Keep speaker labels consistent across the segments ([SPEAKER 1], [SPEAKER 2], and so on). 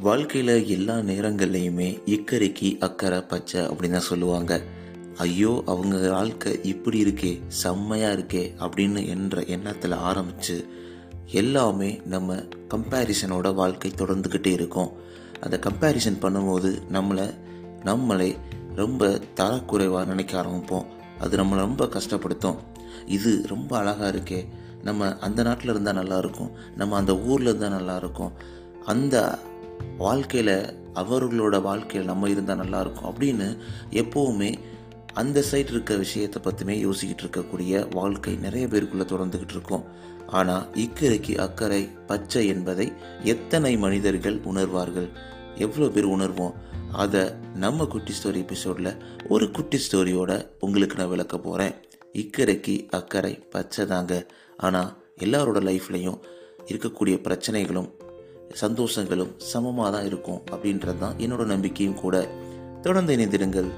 [SPEAKER 1] வாழ்க்கையில் எல்லா நேரங்கள்லையுமே இக்கரைக்கு அக்கறை பச்சை அப்படின்னு தான் சொல்லுவாங்க. ஐயோ அவங்க வாழ்க்கை இப்படி இருக்கே செம்மையாக இருக்கே அப்படின்னு என்ற எண்ணத்தில் ஆரம்பித்து எல்லாமே நம்ம கம்பேரிசனோட வாழ்க்கை தொடர்ந்துக்கிட்டே இருக்கும். அந்த கம்பேரிசன் பண்ணும்போது நம்மளை நம்மளை ரொம்ப தரக்குறைவாக நினைக்க ஆரம்பிப்போம். அது நம்மளை ரொம்ப கஷ்டப்படுத்தும். இது ரொம்ப அழகாக இருக்கே நம்ம அந்த நாட்டில் இருந்தால் நல்லா இருக்கும். நம்ம அந்த ஊரில் இருந்தால் நல்லாயிருக்கும் அந்த வாழ்க்கையில் அவர்களோட வாழ்க்கையில் நம்ம இருந்தால் நல்லாயிருக்கும் அப்படின்னு எப்போவுமே அந்த சைடு இருக்க விஷயத்தை பற்றியுமே யோசிக்கிட்டு இருக்கக்கூடிய வாழ்க்கை நிறைய பேருக்குள்ளே தொடர்ந்துக்கிட்டு இருக்கும். ஆனால் இக்கரைக்கு அக்கறை பச்சை என்பதை எத்தனை மனிதர்கள் உணர்வார்கள்? எவ்வளோ பேர் உணர்வோம்? அதை நம்ம குட்டி ஸ்டோரி எபிசோடில் ஒரு குட்டி ஸ்டோரியோட உங்களுக்கு நான் விளக்க போகிறேன் இக்கரைக்கு அக்கறை பச்சை தாங்க. ஆனால் எல்லாரோட லைஃப்லையும் இருக்கக்கூடிய பிரச்சனைகளும் சந்தோஷங்களும் சமமாக தான் இருக்கும் அப்படின்றது தான் என்னோட நம்பிக்கையும் கூட. தொடர்ந்து இணைந்திருங்கள்.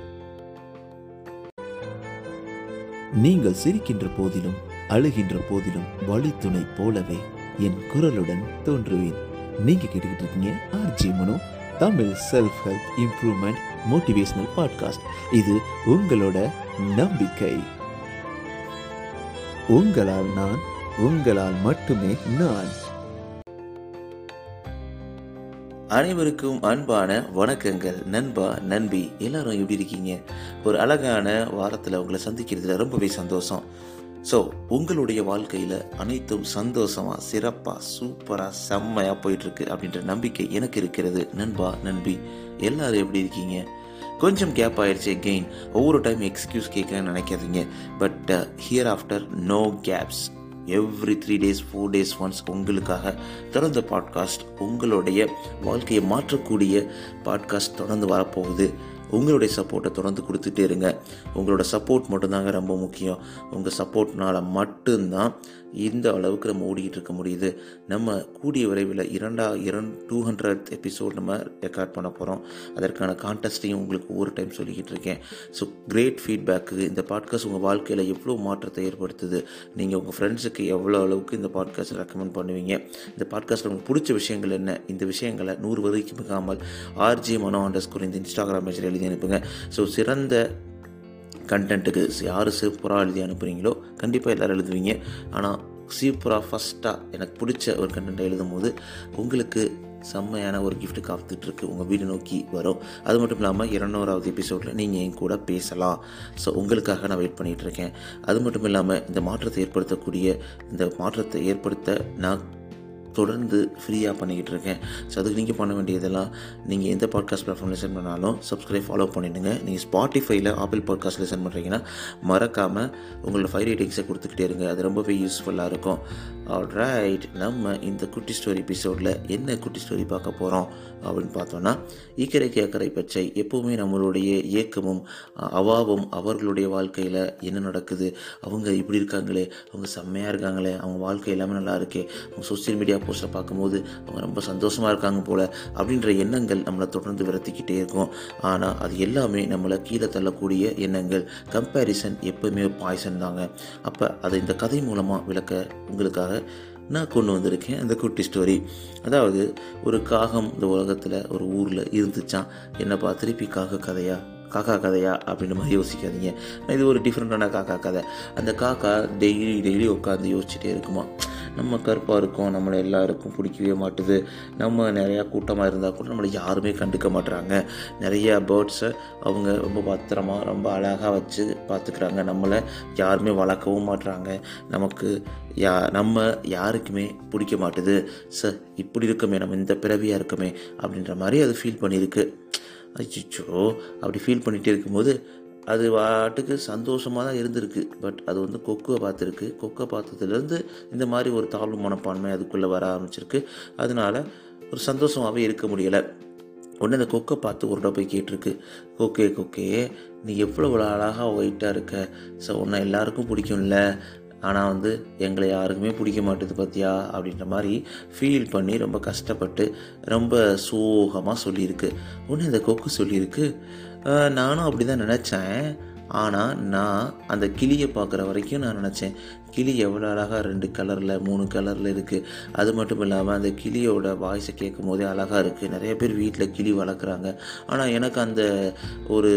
[SPEAKER 2] நீங்கள் சிரிக்கின்ற போதிலும் அழுகின்ற போதிலும் வழித்துணை போலவே என் குரலுடன் தோன்றுவேன். நீங்க கேட்டுக்கிட்டு இருக்கீங்க RJ Mano Tamil self help improvement motivational podcast இது உங்களோட நம்பிக்கை. உங்களால் நான் உங்களால் மட்டுமே நான்.
[SPEAKER 1] அனைவருக்கும் அன்பான வணக்கங்கள். நண்பா நண்பி எல்லாரும் எப்படி இருக்கீங்க? ஒரு அழகான வாரத்தில் உங்களை சந்திக்கிறதுல ரொம்பவே சந்தோஷம். ஸோ உங்களுடைய வாழ்க்கையில் அனைத்தும் சந்தோஷமாக சிறப்பாக சூப்பராக செம்மையாக போயிட்டுருக்கு அப்படின்ற நம்பிக்கை எனக்கு இருக்கிறது. நண்பா நண்பி எல்லாரும் எப்படி இருக்கீங்க? கொஞ்சம் கேப் ஆயிடுச்சு கெயின் ஒவ்வொரு டைம் எக்ஸ்கியூஸ் கேட்குறேன்னு நினைக்காதீங்க. But here after no gaps every three days four days once உங்களுக்காக தொடர்ந்த பாட்காஸ்ட் உங்களுடைய வாழ்க்கையை மாற்றக்கூடிய பாட்காஸ்ட் தொடர்ந்து வரப்போகுது. உங்களுடைய சப்போர்ட்டை தொடர்ந்து கொடுத்துட்டே இருங்க. உங்களோட சப்போர்ட் மட்டும்தாங்க ரொம்ப முக்கியம். உங்கள் சப்போர்ட்னால் மட்டும்தான் இந்த அளவுக்கு நம்ம ஓடிக்கிட்டு இருக்க முடியுது. நம்ம கூடிய விரைவில் இரண்டா இரண்டு டூ ஹண்ட்ரட் எபிசோட் நம்ம ரெக்கார்ட் பண்ண போகிறோம் அதற்கான கான்டெஸ்ட்டையும் உங்களுக்கு ஒவ்வொரு டைம் சொல்லிக்கிட்டு இருக்கேன். ஸோ கிரேட் ஃபீட்பேக்கு இந்த பாட்காஸ்ட் உங்கள் வாழ்க்கையில் எவ்வளோ மாற்றத்தை ஏற்படுத்துது? நீங்கள் உங்கள் ஃப்ரெண்ட்ஸுக்கு எவ்வளோ அளவுக்கு இந்த பாட்காஸ்ட் ரெக்கமெண்ட் பண்ணுவீங்க? இந்த பாட்காஸ்ட்டில் உங்களுக்கு பிடிச்ச விஷயங்கள் என்ன? இந்த விஷயங்களை நூறு வரைக்கும் மிகாமல் ஆர்ஜி மனோ அண்டர்ஸ் இந்த இன்ஸ்டாகிராம் பேஜில் எழுதி அனுப்புங்க. ஸோ சிறந்த கண்டென்ட்டுக்கு யார் சூப்பராக எழுதி அனுப்புகிறீங்களோ கண்டிப்பாக எல்லோரும் எழுதுவீங்க. ஆனால் சூப்பராக ஃபஸ்ட்டாக எனக்கு பிடிச்ச ஒரு கண்டென்ட்டை எழுதும் போது உங்களுக்கு செம்மையான ஒரு கிஃப்ட் காத்துட்ருக்கு. உங்கள் வீடு நோக்கி வரும். அது மட்டும் இல்லாமல் இரநூறாவது எபிசோடில் நீங்கள் என் கூட பேசலாம். ஸோ உங்களுக்காக நான் வெயிட் பண்ணிகிட்ருக்கேன் அது மட்டும் இல்லாமல் இந்த மாற்றத்தை ஏற்படுத்தக்கூடிய இந்த மாற்றத்தை ஏற்படுத்த நான் தொடர்ந்து ஃப்ரீயாக பண்ணிக்கிட்டு இருக்கேன் ஸோ அதுக்கு நீங்கள் பண்ண வேண்டியதெல்லாம் நீங்கள் எந்த பாட்காஸ்ட் பிளாட்ஃபார்ம் லிசன் பண்ணாலும் சப்ஸ்கிரைப் ஃபாலோ பண்ணிடுங்க. நீங்கள் ஸ்பாட்டிஃபைல ஆப்பிள் பாட்காஸ்ட் லிசன் பண்ணுறீங்கன்னா மறக்காமல் உங்களோட ஃபைவ் ரேட்டிங்ஸை கொடுத்துக்கிட்டே இருங்க. அது ரொம்பவே யூஸ்ஃபுல்லாக இருக்கும். ரைட் நம்ம இந்த குட்டி ஸ்டோரி எபிசோடில் என்ன குட்டி ஸ்டோரி பார்க்க போகிறோம் அப்படின்னு பார்த்தோன்னா ஈக்கரைக்கு அக்கறை பச்சை எப்போவுமே நம்மளுடைய இயக்கமும் அவாவும் அவர்களுடைய வாழ்க்கையில் என்ன நடக்குது? அவங்க இப்படி இருக்காங்களே அவங்க செம்மையாக இருக்காங்களே அவங்க வாழ்க்கை எல்லாமே நல்லா இருக்கே அவங்க சோசியல் மீடியா போஸ்ட்டை பார்க்கும்போது அவங்க ரொம்ப சந்தோஷமாக இருக்காங்க போல் அப்படின்ற எண்ணங்கள் நம்மளை தொடர்ந்து விரத்திக்கிட்டே இருக்கும். ஆனால் அது எல்லாமே நம்மளை கீழே தள்ளக்கூடிய எண்ணங்கள். கம்பேரிசன் எப்போவுமே பாய்சன் தாங்க. அப்போ அதை இந்த கதை மூலமாக விளக்க உங்களுக்காக நான் கொண்டு வந்திருக்கேன். அந்த குட்டி ஸ்டோரி அதாவது ஒரு காகம் இந்த உலகத்தில் ஒரு ஊரில் இருந்துச்சான் என்னப்பா திருப்பி காக கதையா? காக்கா கதையா? அப்படின்ற மாதிரி யோசிக்காதீங்க. இது ஒரு டிஃப்ரெண்ட்டான காக்கா கதை. அந்த காக்கா டெய்லி டெய்லி உட்காந்து யோசிச்சுட்டே இருக்குமா? நம்ம கருப்பாக இருக்கோம் நம்மளை எல்லாருக்கும் பிடிக்கவே மாட்டுது. நம்ம நிறையா கூட்டமாக இருந்தால் கூட நம்மளை யாருமே கண்டுக்க மாட்டுறாங்க நிறையா பேர்ட்ஸை அவங்க ரொம்ப பத்திரமா ரொம்ப அழகாக வச்சு பார்த்துக்கிறாங்க நம்மளை யாருமே வளர்க்கவும் மாட்டுறாங்க நமக்கு யா நம்ம யாருக்குமே பிடிக்க மாட்டுது. சார் இப்படி இருக்கமே நம்ம இந்த பிறவியாக இருக்கமே அப்படின்ற மாதிரி அது ஃபீல் பண்ணியிருக்கு அச்சோ அப்படி ஃபீல் பண்ணிகிட்டே இருக்கும்போது அது வாட்டுக்கு சந்தோஷமாக தான் இருந்திருக்கு. பட் அது வந்து கொக்குவை பார்த்துருக்கு. கொக்கை பார்த்ததுலேருந்து இந்த மாதிரி ஒரு தாழ்வு மனப்பான்மை அதுக்குள்ளே வர ஆரம்பிச்சிருக்கு. அதனால ஒரு சந்தோஷமாகவே இருக்க முடியலை. உடனே அந்த கொக்கை பார்த்து ஒரு போய் கேட்டிருக்கு. கொக்கே கொக்கே நீ எவ்வளோ அழகாக ஒயிட்டாக இருக்க. ஸோ உன்னை எல்லாருக்கும் பிடிக்கும்ல. ஆனால் வந்து எங்களை யாருக்குமே பிடிக்க மாட்டேது பார்த்தியா அப்படின்ற மாதிரி ஃபீல் பண்ணி ரொம்ப கஷ்டப்பட்டு ரொம்ப சோகமாக சொல்லியிருக்கு. உடனே இந்த கொக்கு சொல்லியிருக்கு நானும் அப்படி தான் நினச்சேன். ஆனால் நான் அந்த கிளியை பார்க்குற வரைக்கும் நான் நினச்சேன். கிளி எவ்வளோ அழகாக ரெண்டு கலரில் மூணு கலரில் இருக்குது அது மட்டும் இல்லாமல் அந்த கிளியோட வாய்ஸை கேட்கும் போதே அழகாக இருக்குது நிறைய பேர் வீட்டில் கிளி வளர்க்குறாங்க. ஆனால் எனக்கு அந்த ஒரு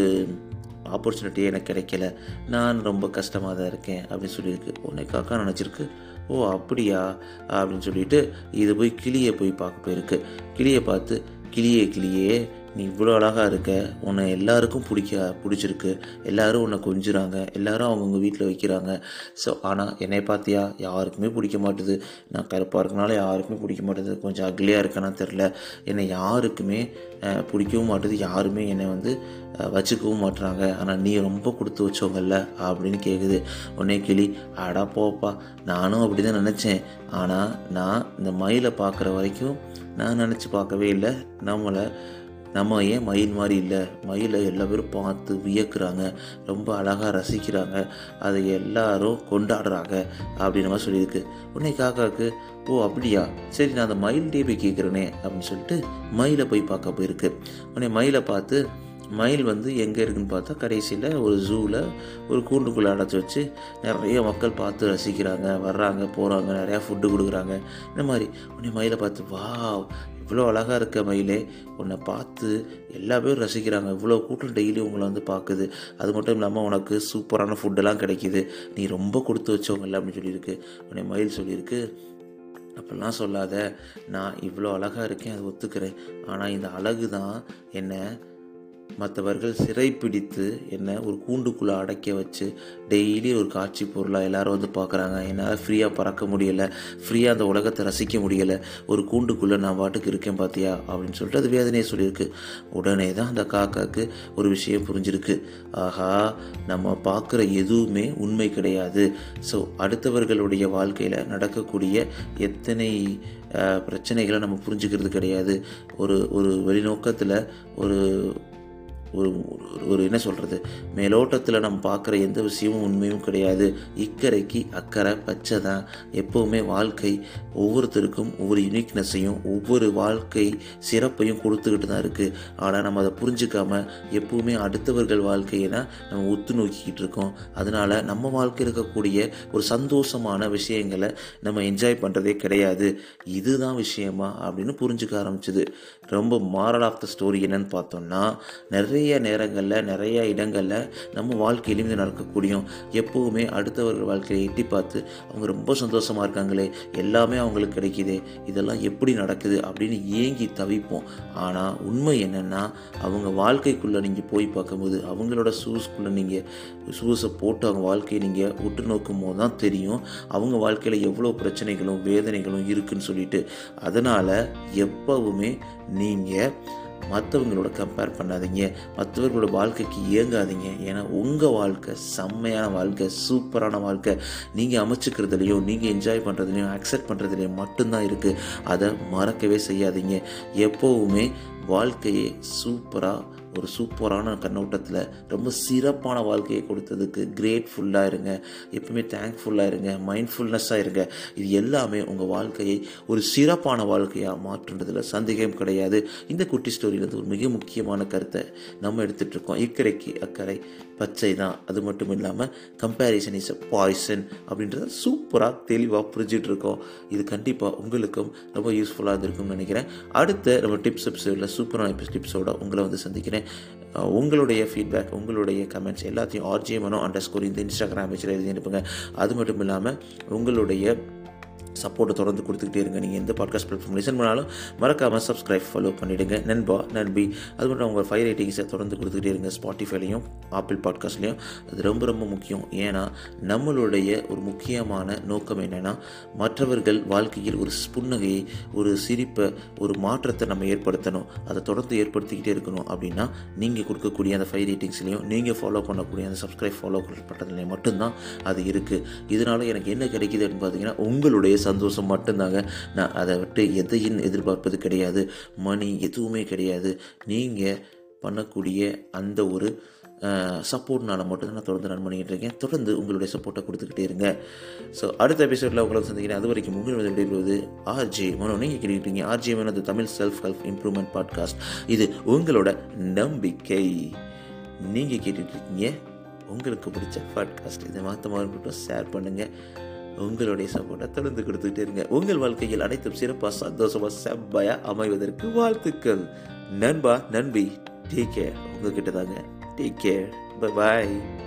[SPEAKER 1] ஆப்பர்ச்சுனிட்டியே எனக்கு கிடைக்கல. நான் ரொம்ப கஷ்டமாக தான் இருக்கேன் அப்படின்னு சொல்லியிருக்கு. உன்னை காக்கா நினச்சிருக்கு. ஓ அப்படியா? அப்படின்னு சொல்லிட்டு இது போய் கிளியை போய் பார்க்க போயிருக்கு. கிளியை பார்த்து கிளியே கிளியே நீ இவ்வளோ அழகாக இருக்க உன்னை எல்லாருக்கும் பிடிக்க பிடிச்சிருக்கு. எல்லாரும் உன்னை கொஞ்சுறாங்க. எல்லாரும் அவங்கவுங்க வீட்டில் வைக்கிறாங்க. ஸோ ஆனால் என்னை பார்த்தியா யாருக்குமே பிடிக்க மாட்டுது. நான் கருப்பாக இருக்கனால யாருக்குமே பிடிக்க மாட்டுது. கொஞ்சம் அக்லியாக இருக்கேனா தெரில. என்னை யாருக்குமே பிடிக்கவும் மாட்டுது. யாருமே என்னை வந்து வச்சுக்கவும் மாட்டுறாங்க ஆனால் நீ ரொம்ப கொடுத்து வச்சவங்கல்ல அப்படின்னு கேட்குது உடனே கிளி அடா போப்பா. நானும் அப்படி தான் நினச்சேன். ஆனால் நான் இந்த மயிலை பார்க்குற வரைக்கும் நான் நினச்சி பார்க்கவே இல்லை. நம்மளை நம்ம ஏன் மயில் மாதிரி இல்லை? மயிலை எல்லா பேரும் பார்த்து வியக்குறாங்க. ரொம்ப அழகாக ரசிக்கிறாங்க. அதை எல்லாரும் கொண்டாடுறாங்க அப்படின்ற மாதிரி சொல்லியிருக்கு. உடனே காக்காவுக்கு ஓ அப்படியா? சரி நான் அந்த மயில்கிட்டே போய் கேட்குறேனே அப்படின்னு சொல்லிட்டு மயிலை போய் பார்க்க போயிருக்கு. உடனே மயிலை பார்த்து மயில் வந்து எங்கே இருக்குன்னு பார்த்தா கடைசியில் ஒரு ஜூவில் ஒரு கூண்டுக்குள்ளே அடைச்சி வச்சு நிறைய மக்கள் பார்த்து ரசிக்கிறாங்க வர்றாங்க போகிறாங்க நிறையா ஃபுட்டு கொடுக்குறாங்க. இந்த மாதிரி உடனே மயிலை பார்த்து வா இவ்வளோ அழகாக இருக்க மயிலே. உன்னை பார்த்து எல்லா பேரும் ரசிக்கிறாங்க. இவ்வளோ கூட்டம் டெய்லி உங்களை வந்து பார்க்குது. அது மட்டும் இல்லாமல் உனக்கு சூப்பரான ஃபுட்டெல்லாம் கிடைக்கிது. நீ ரொம்ப கொடுத்து வச்சவங்கல்ல அப்படின்னு சொல்லியிருக்கு. உடனே மயில் சொல்லியிருக்கு. அப்படிலாம் சொல்லாத. நான் இவ்வளோ அழகாக இருக்கேன். அது ஒத்துக்கிறேன். ஆனால் இந்த அழகு தான் என்னை மற்றவர்கள் சிறை பிடித்து என்னை ஒரு கூண்டுக்குள்ளே அடைக்க வச்சு டெய்லி ஒரு காட்சி பொருளாக எல்லாரும் வந்து பார்க்குறாங்க. என்னால் ஃப்ரீயாக பறக்க முடியலை. ஃப்ரீயாக அந்த உலகத்தை ரசிக்க முடியலை. ஒரு கூண்டுக்குள்ளே நான் பாட்டுக்கு இருக்கேன் பார்த்தியா? அப்படின்னு சொல்லிட்டு அது வேதனையை சொல்லியிருக்கு. உடனே தான் அந்த காக்காக்கு ஒரு விஷயம் புரிஞ்சிருக்கு. ஆஹா நம்ம பார்க்குற எதுவுமே உண்மை கிடையாது. ஸோ அடுத்தவர்களுடைய வாழ்க்கையில் நடக்கக்கூடிய எத்தனை பிரச்சனைகளை நம்ம புரிஞ்சுக்கிறது கிடையாது. ஒரு ஒரு வெளிநோக்கத்தில் ஒரு ஒரு ஒரு- என்ன சொல்கிறது மேலோட்டத்தில் நம்ம பார்க்குற எந்த விஷயமும் உண்மையும் கிடையாது. இக்கரைக்கு அக்கறை பச்சை தான் எப்போவுமே வாழ்க்கை ஒவ்வொருத்தருக்கும் ஒவ்வொரு யூனிக்னஸையும் ஒவ்வொரு வாழ்க்கை சிறப்பையும் கொடுத்துக்கிட்டு தான் இருக்குது ஆனால் நம்ம அதை புரிஞ்சுக்காம எப்போவுமே அடுத்தவர்கள் வாழ்க்கையை தான் நம்ம ஒத்து நோக்கிக்கிட்டு இருக்கோம். அதனால் நம்ம வாழ்க்கையில் இருக்கக்கூடிய ஒரு சந்தோஷமான விஷயங்களை நம்ம என்ஜாய் பண்ணுறதே கிடையாது. இதுதான் விஷயமா அப்படின்னு புரிஞ்சுக்க ஆரம்பிச்சது. ரொம்ப மாரல் ஆஃப் த ஸ்டோரி என்னன்னு பார்த்தோம்னா நிறைய நிறைய நேரங்களில் நிறைய இடங்களில் நம்ம வாழ்க்கையிலும் இது நடக்கக்கூடியும் எப்போவுமே அடுத்தவர்கள் வாழ்க்கையை எட்டி பார்த்து அவங்க ரொம்ப சந்தோஷமாக இருக்காங்களே எல்லாமே அவங்களுக்கு கிடைக்குதே இதெல்லாம் எப்படி நடக்குது அப்படின்னு ஏங்கி தவிப்போம். ஆனால் உண்மை என்னென்னா அவங்க வாழ்க்கைக்குள்ளே நீங்கள் போய் பார்க்கும்போது அவங்களோட ஷூஸ்க்குள்ளே நீங்கள் ஷூஸை போட்டு அவங்க வாழ்க்கையை நீங்கள் உற்று நோக்கும் போது தான் தெரியும் அவங்க வாழ்க்கையில் எவ்வளோ பிரச்சனைகளும் வேதனைகளும் இருக்குதுன்னு சொல்லிட்டு. அதனால் எப்பவுமே நீங்கள் மற்றவங்களோட கம்பேர் பண்ணாதீங்க. மற்றவர்களோட வாழ்க்கைக்கு இயங்காதீங்க ஏன்னா உங்கள் வாழ்க்கை செம்மையான வாழ்க்கை சூப்பரான வாழ்க்கை. நீங்கள் அமைச்சுக்கிறதுலையும் நீங்கள் என்ஜாய் பண்ணுறதுலையும் அக்செப்ட் பண்ணுறதுலையும் மட்டும்தான் இருக்குது அதை மறக்கவே செய்யாதீங்க. எப்போவுமே வாழ்க்கையை சூப்பராக ஒரு சூப்பரான கண்ணோட்டத்தில் ரொம்ப சிறப்பான வாழ்க்கையை கொடுத்ததுக்கு கிரேட்ஃபுல்லாக இருங்க. எப்பவுமே தேங்க்ஃபுல்லாக இருங்க மைண்ட்ஃபுல்னஸ்ஸாக இருங்க. இது எல்லாமே உங்கள் வாழ்க்கையை ஒரு சிறப்பான வாழ்க்கையாக மாற்றுன்றதில் சந்தேகம் கிடையாது. இந்த குட்டி ஸ்டோரியிலேருந்து ஒரு மிக முக்கியமான கருத்தை நம்ம எடுத்துகிட்டு இருக்கோம். இக்கரைக்கு அக்கறை பச்சை தான். அது மட்டும் இல்லாமல் கம்பேரிசன் இஸ் அ பாய்சன் அப்படின்றத சூப்பராக தெளிவாக புரிஞ்சிட்டு இருக்கோம். இது கண்டிப்பாக உங்களுக்கும் ரொம்ப யூஸ்ஃபுல்லாக இருந்திருக்கும்னு நினைக்கிறேன். அடுத்த நம்ம டிப்ஸ் எபிசோடில் சூப்பரான டிப்ஸோட உங்களை வந்து சந்திக்கிறேன். உங்களுடைய ஃபீட்பேக் உங்களுடைய கமெண்ட்ஸ் எல்லாத்தையும் ஆர்ஜே மனோ அண்டர் ஸ்கோர் இந்த இன்ஸ்டாகிராம் வச்சு எழுதி அனுப்புங்க. அது மட்டும் இல்லாமல் உங்களுடைய சப்போர்ட்டை தொடர்ந்து கொடுத்துக்கிட்டே இருங்க. நீங்கள் எந்த பாட்காஸ்ட் பிளாட்ஃபார்ம் லிசன் பண்ணாலும் மறக்காமல் சப்ஸ்கிரைப் ஃபாலோ பண்ணிவிடுங்க நண்பா நண்பி அது மட்டும் உங்கள் ஃபைவ் ரேட்டிங்ஸை தொடர்ந்து கொடுத்துக்கிட்டே இருங்க. ஸ்பாட்டிஃபைலையும் ஆப்பிள் பாட்காஸ்ட்லேயும் அது ரொம்ப ரொம்ப முக்கியம். ஏன்னா நம்மளுடைய ஒரு முக்கியமான நோக்கம் என்னென்னா மற்றவர்கள் வாழ்க்கையில் ஒரு புன்னகையை ஒரு சிரிப்பை ஒரு மாற்றத்தை நம்ம ஏற்படுத்தணும். அதை தொடர்ந்து ஏற்படுத்திக்கிட்டே இருக்கணும் அப்படின்னா நீங்கள் கொடுக்கக்கூடிய அந்த ஃபைவ் ரேட்டிங்ஸ்லேயும் நீங்கள் ஃபாலோ பண்ணக்கூடிய அந்த சப்ஸ்கிரைப் ஃபாலோ பண்ணுறதுலேயும் மட்டும்தான் அது இருக்குது இதனால் எனக்கு என்ன கிடைக்குது அப்படின்னு பார்த்தீங்கன்னா உங்களுடைய சந்தோஷம் மட்டும்தாங்க. நான் அதை விட்டு எதையும் எதிர்பார்ப்பது கிடையாது. மணி எதுவுமே கிடையாது. நீங்கள் பண்ணக்கூடிய அந்த ஒரு சப்போர்ட்னால மட்டும்தான் நான் தொடர்ந்து ரன் பண்ணிக்கிட்டு இருக்கேன். தொடர்ந்து உங்களுடைய சப்போர்ட்டை கொடுத்துக்கிட்டே இருங்க. ஸோ அடுத்த எபிசோடில் உங்களை சந்திக்கிறேன். அது வரைக்கும் உங்கள் விடைபெறுவது ஆர்ஜே மனோ. நீங்கள் கேட்டுக்கிட்டீங்க RJ Mano Tamil self help improvement podcast இது உங்களோட நம்பிக்கை. நீங்கள் கேட்டுட்ருக்கீங்க உங்களுக்கு பிடிச்ச பாட்காஸ்ட் இதை மாற்ற மாதிரி மட்டும் ஷேர் பண்ணுங்கள் உங்களுடைய சப்போர்ட்டை தொடர்ந்து கொடுத்துக்கிட்டே இருங்க. உங்கள் வாழ்க்கையில் அனைத்தும் சிறப்பாக சந்தோஷமாக செவ்வாயாக அமைவதற்கு வாழ்த்துக்கள். நண்பா நண்பி டேக் கேர் உங்ககிட்ட தாங்க டேக் கேர் பை பாய்